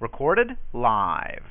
Recorded live.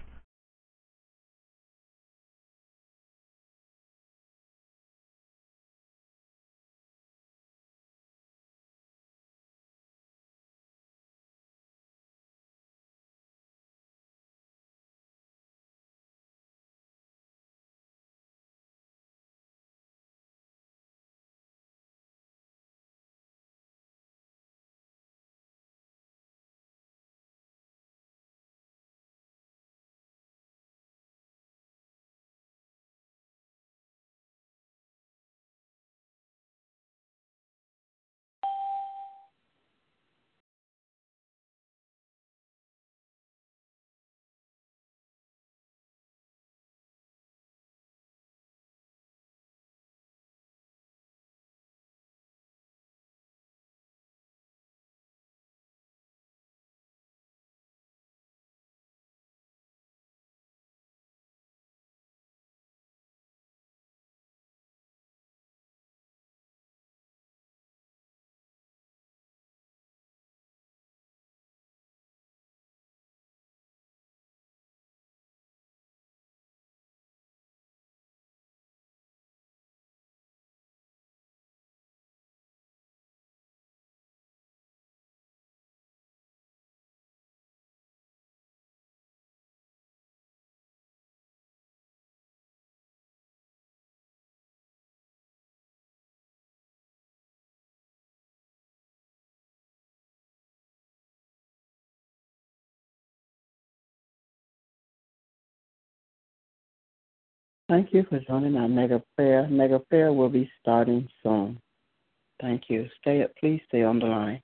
Thank you for joining our mega prayer. Mega prayer will be starting soon. Thank you. Stay please stay on the line.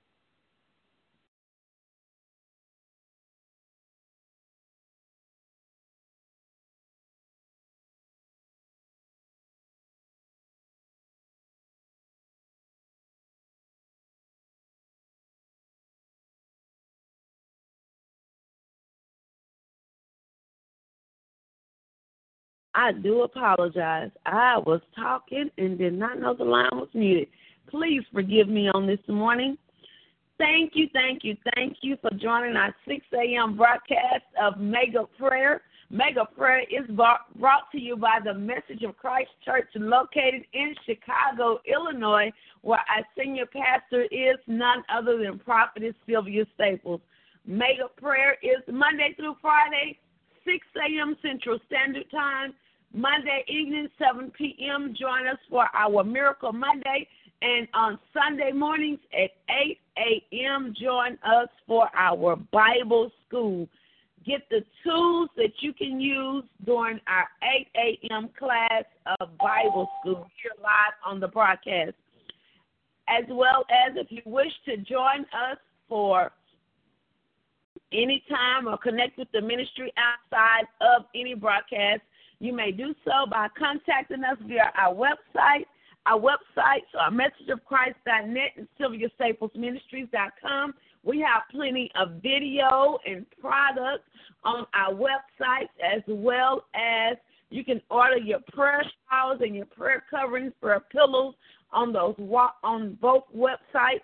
I do apologize. I was talking and did not know the line was muted. Please forgive me on this morning. Thank you, thank you, thank you for joining our 6 a.m. broadcast of Mega Prayer. Mega Prayer is brought to you by the Message of Christ Church located in Chicago, Illinois, where our senior pastor is none other than Prophetess Sylvia Staples. Mega Prayer is Monday through Friday, 6 a.m. Central Standard Time, Monday evening, 7 p.m. Join us for our Miracle Monday. And on Sunday mornings at 8 a.m., join us for our Bible school. Get the tools that you can use during our 8 a.m. class of Bible school here live on the broadcast. As well as if you wish to join us for any time or connect with the ministry outside of any broadcast, you may do so by contacting us via our website. Our websites are messageofchrist.net and SylviaStaplesMinistries.com. We have plenty of video and products on our websites as well as you can order your prayer shawls and your prayer coverings for pillows on those on both websites.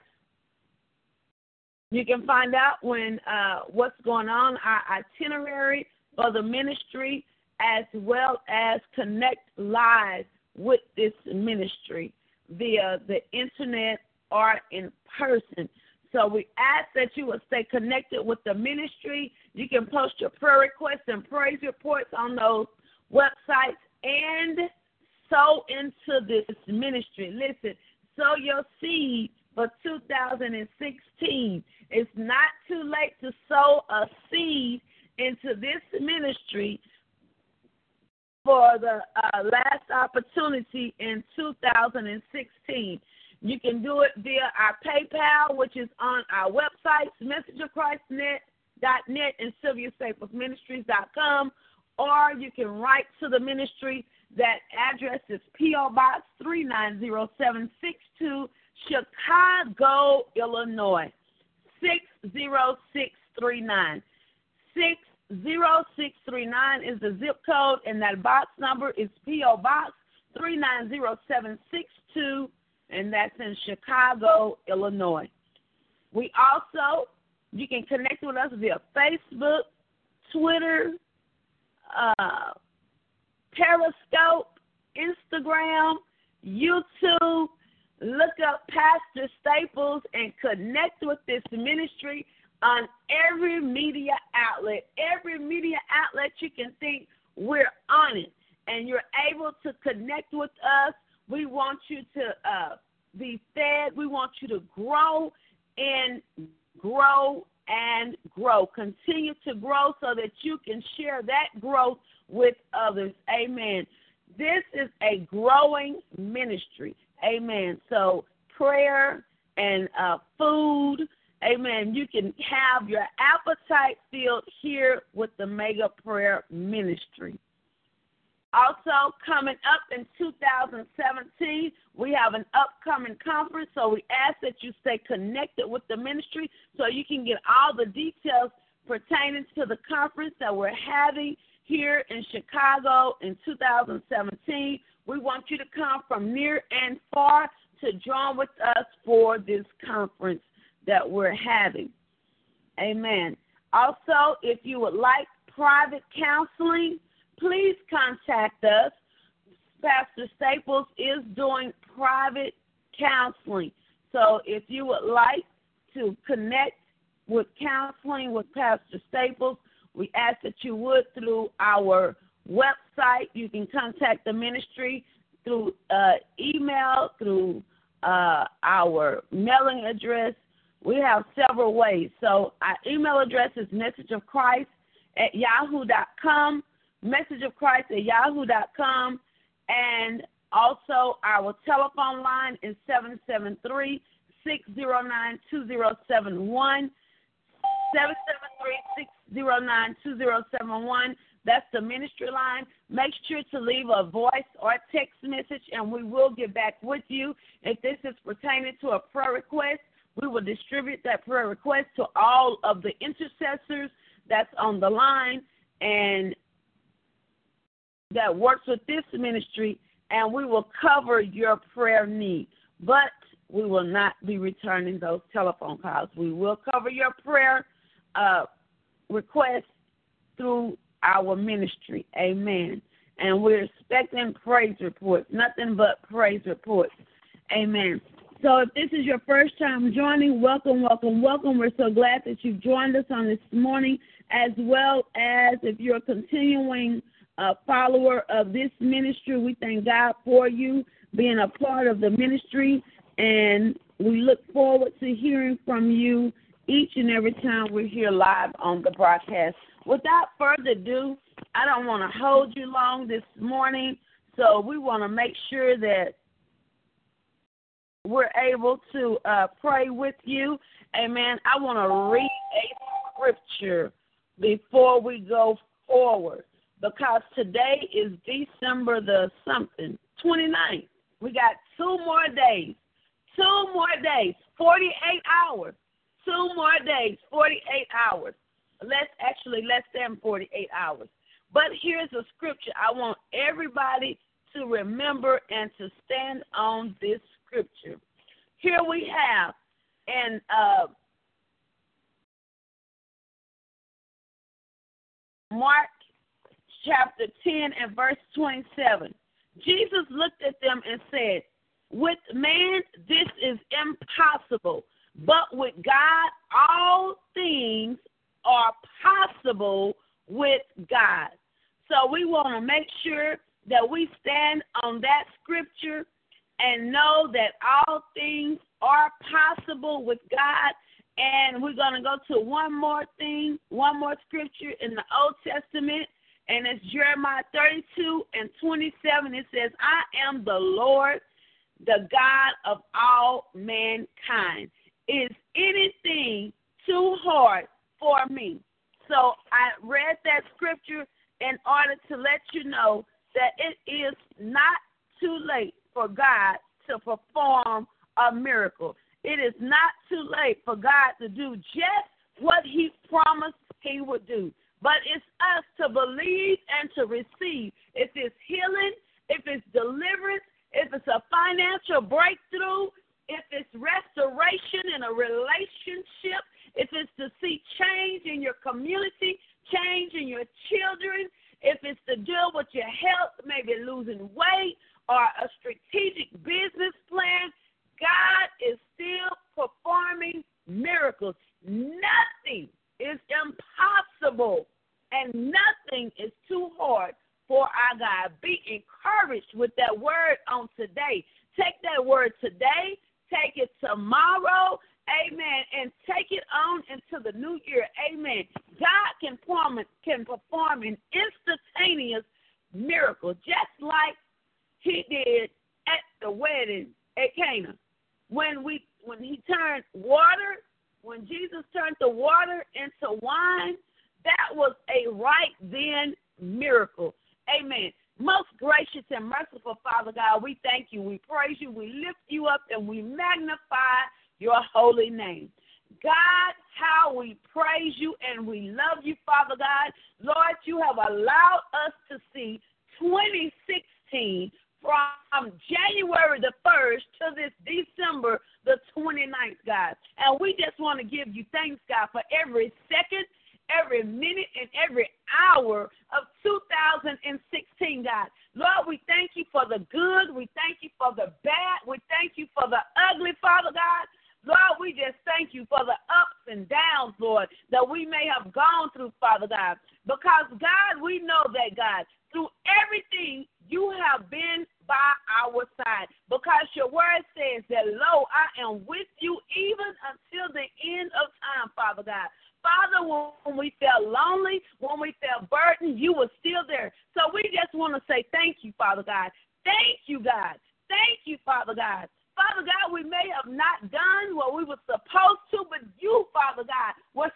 You can find out when uh, what's going on, our itinerary for the ministry, as well as connect live with this ministry via the internet or in person. So we ask that you will stay connected with the ministry. You can post your prayer requests and praise reports on those websites and sow into this ministry. Listen, sow your seed for 2016. It's not too late to sow a seed into this ministry for the uh, last opportunity in 2016. You can do it via our PayPal, which is on our websites, messageofchristnet.net and SylviaStaplesMinistries.com, or you can write to the ministry. That address is P.O. Box 390762, Chicago, Illinois, 60639. 0639 is the zip code, and that box number is P.O. Box 390762, and that's in Chicago, Illinois. We also You can connect with us via Facebook, Twitter, uh, Periscope, Instagram, YouTube. Look up Pastor Staples and connect with this ministry on every media outlet. Every media outlet you can think, we're on it. And you're able to connect with us. We want you to uh, be fed. We want you to grow and grow and grow. Continue to grow so that you can share that growth with others. Amen. This is a growing ministry. Amen. So, prayer and uh, food, amen. You can have your appetite filled here with the Mega Prayer Ministry. Also, coming up in 2017, we have an upcoming conference, so we ask that you stay connected with the ministry so you can get all the details pertaining to the conference that we're having here in Chicago in 2017. We want you to come from near and far to join with us for this conference that we're having. Amen. Also, if you would like private counseling, please contact us. Pastor Staples is doing private counseling. So if you would like to connect with counseling with Pastor Staples, we ask that you would through our website. You can contact the ministry through uh, email, through uh, our mailing address. We have several ways. So our email address is messageofchrist at yahoo.com, messageofchrist at yahoo.com, and also our telephone line is 773 609 2071. 773-609-2071. That's the ministry line. Make sure to leave a voice or text message, and we will get back with you. If this is pertaining to a prayer request, we will distribute that prayer request to all of the intercessors that's on the line and that works with this ministry, and we will cover your prayer need. But we will not be returning those telephone calls. We will cover your prayer uh, requests through our ministry. Amen. And we're expecting praise reports, nothing but praise reports. Amen. So if this is your first time joining, welcome, welcome, welcome. We're so glad that you've joined us on this morning, as well as if you're a continuing uh, follower of this ministry, we thank God for you being a part of the ministry, and we look forward to hearing from you each and every time we're here live on the broadcast. Without further ado, I don't want to hold you long this morning, so we want to make sure that we're able to uh, pray with you. Amen. I want to read a scripture before we go forward because today is December the something, 29th. We got two more days, two more days, 48 hours two more days, 48 hours. Less, actually, less than 48 hours. But here's a scripture I want everybody to remember and to stand on this scripture. Here we have in uh, Mark chapter 10 and verse 27. Jesus looked at them and said, With man, this is impossible but with God, all things are possible with God. So we want to make sure that we stand on that scripture and know that all things are possible with God. And we're going to go to one more thing, one more scripture in the Old Testament, and it's Jeremiah 32 and 27. It says, I am the Lord, the God of all mankind is anything too hard for me? So I read that scripture in order to let you know that it is not too late for God to perform a miracle. It is not too late for God to do just what He promised He would do. But it's us to believe and to receive. If it's healing, if it's deliverance, if it's a financial breakthrough, if it's restoration in a relationship, if it's to see change in your community, change in your children, if it's to deal with your health, maybe losing weight, or a strategic business plan, God is still performing miracles. Nothing is impossible and nothing is too hard for our God. Be encouraged with that word on today. Take that word today, take it tomorrow, amen, and take it on into the new year, amen. God can perform, can perform an instantaneous miracle, just like he did at the wedding at Cana. When we when he turned water, when Jesus turned the water into wine, that was a right then miracle. Amen. Most gracious and merciful Father God, we thank you, we praise you, we lift you up, and we magnify your holy name. God, how we praise you and we love you, Father God. Lord, you have allowed us to see 2016 from January the 1st to this December the 29th, God. And we just want to give you thanks, God, for every second, every minute, and every hour of 2016, God. Lord, we thank you for the good. We thank you for the bad. We thank you for the ugly, Father God. Lord, we just thank you for the ups and downs, Lord, that we may have gone through, Father God. Because, God, we know that, God, through everything, you have been by our side. Because your word says that, lo, I am with you even until the end of time, Father God. Father, when we felt lonely, when we felt burdened, you were still there. So we just want to say thank you, Father God. Thank you, God. Thank you, Father God. Father God, we may have not done what we were supposed to, but you, Father God, were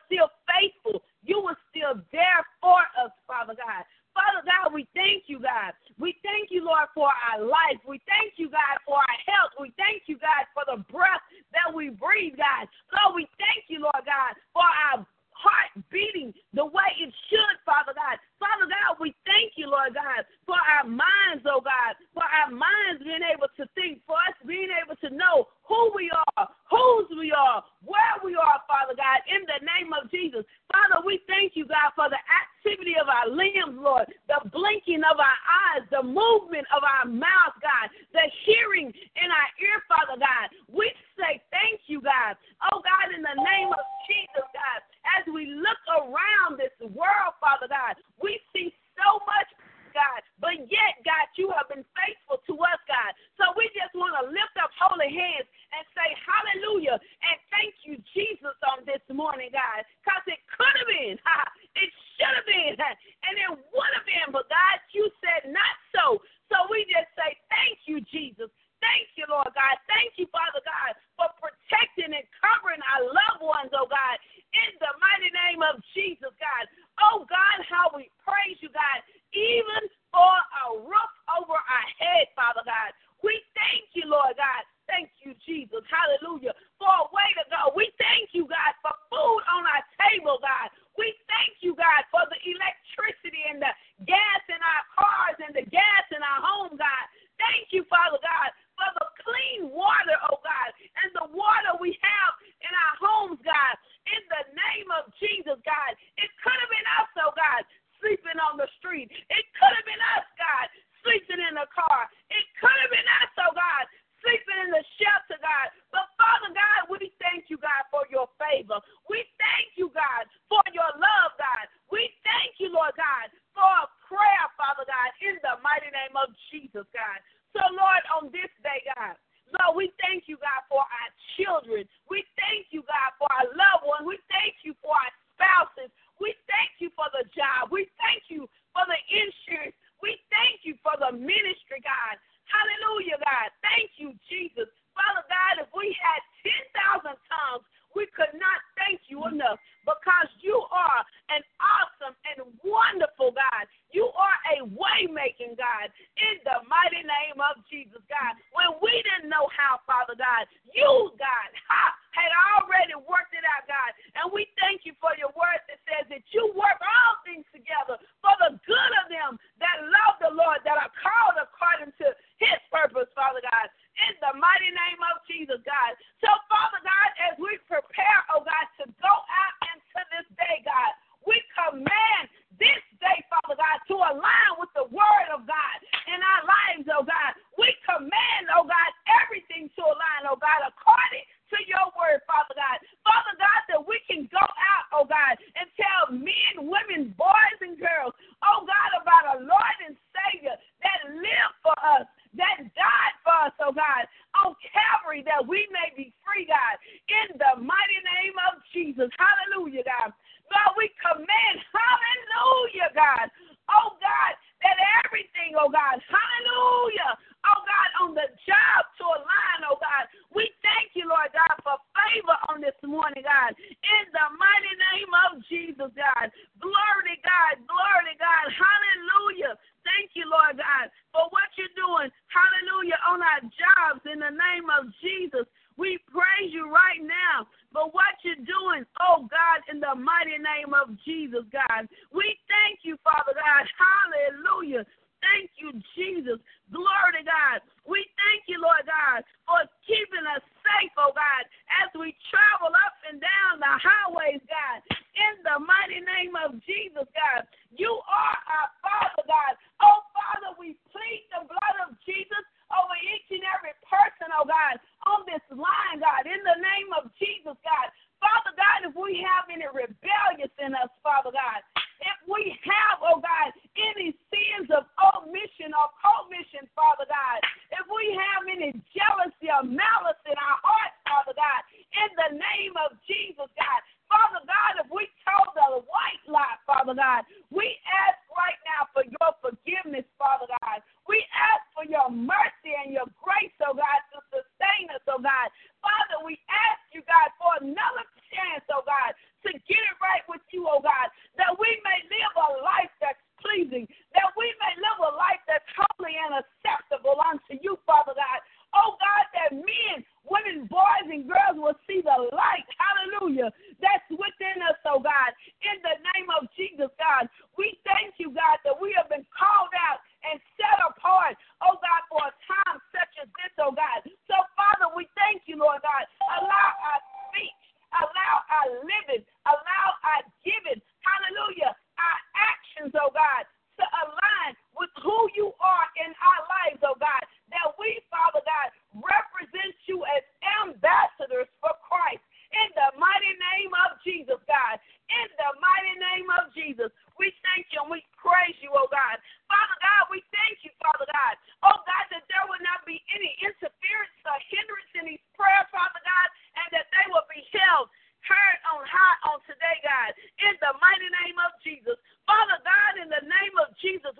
in the mighty name of Jesus. Father God, in the name of Jesus,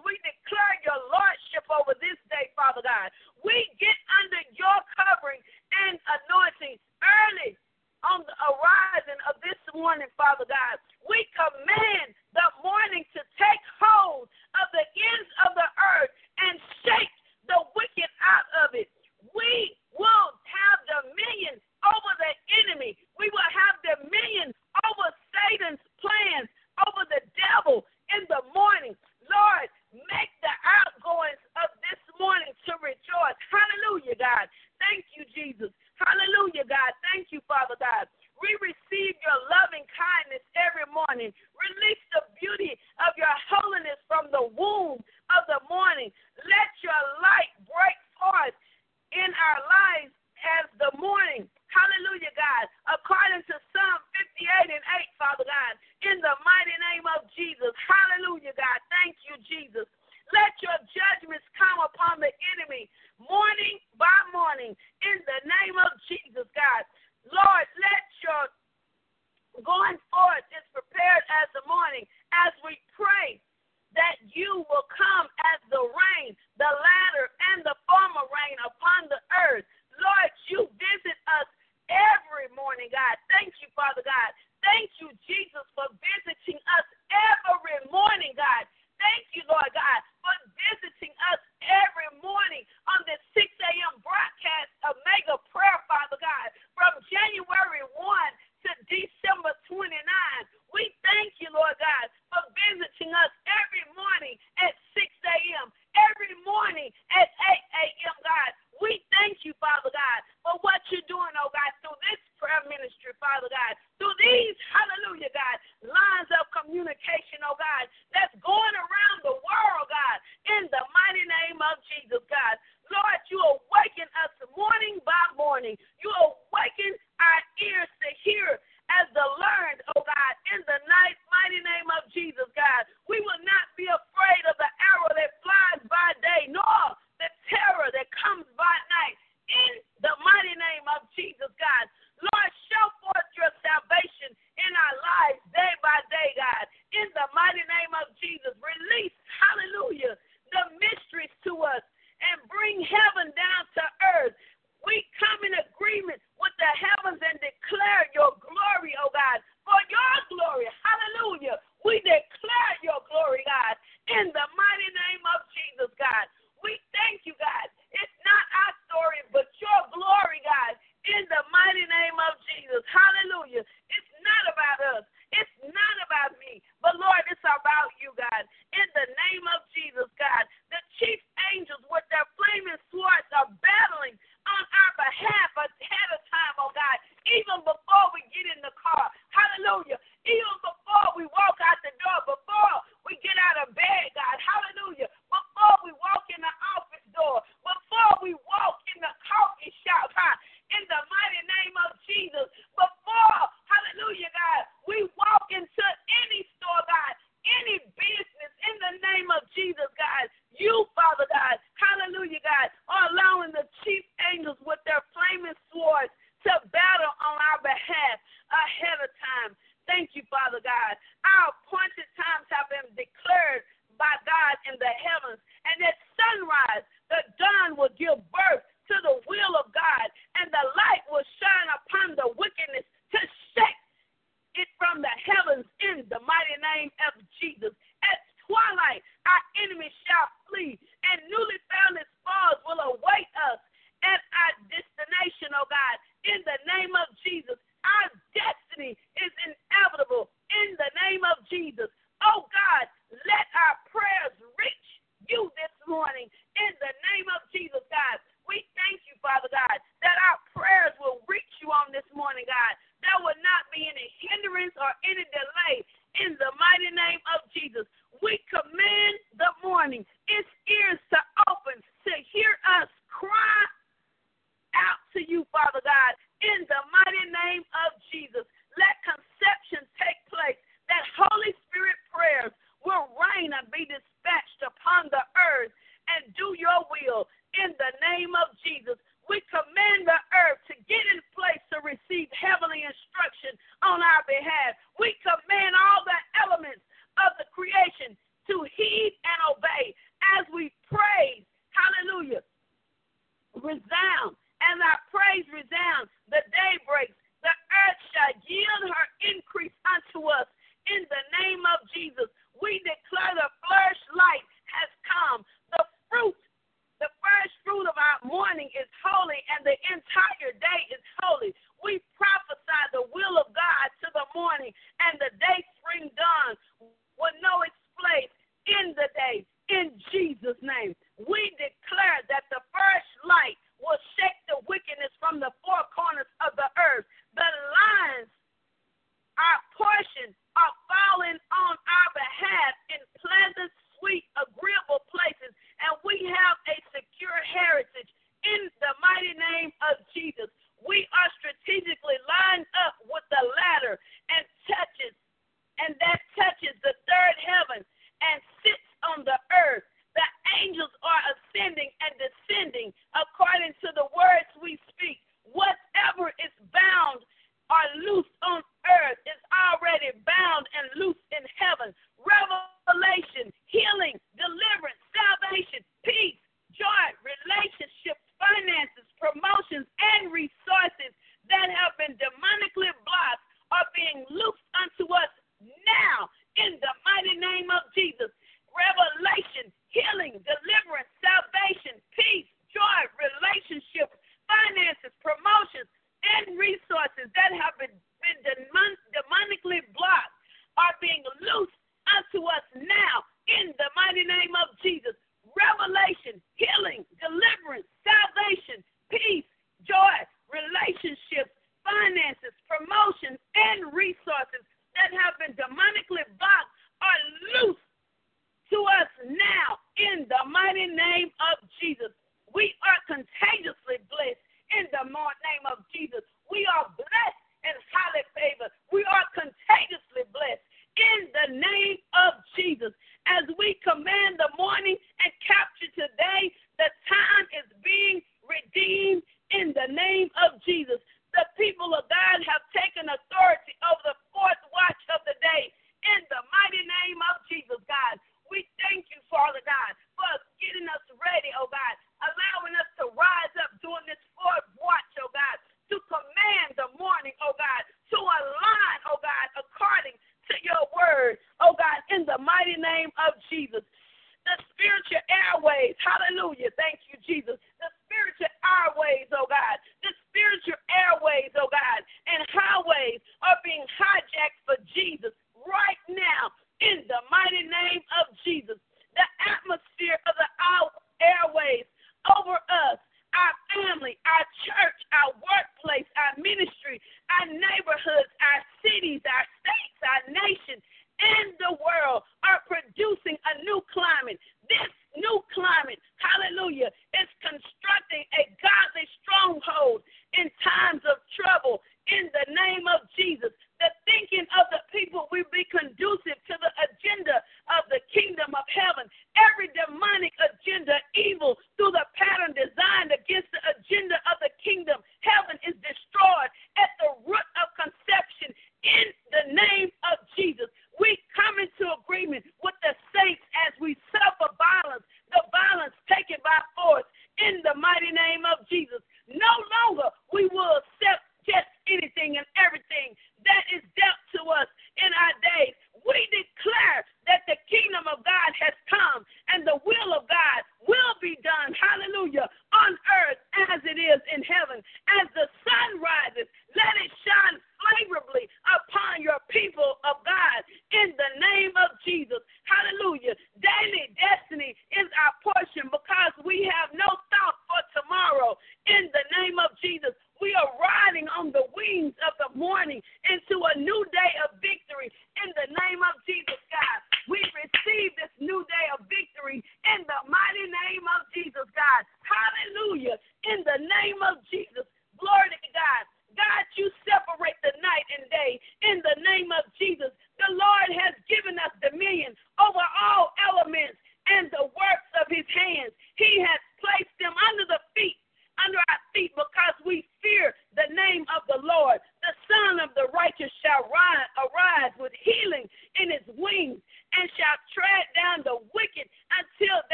name of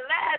God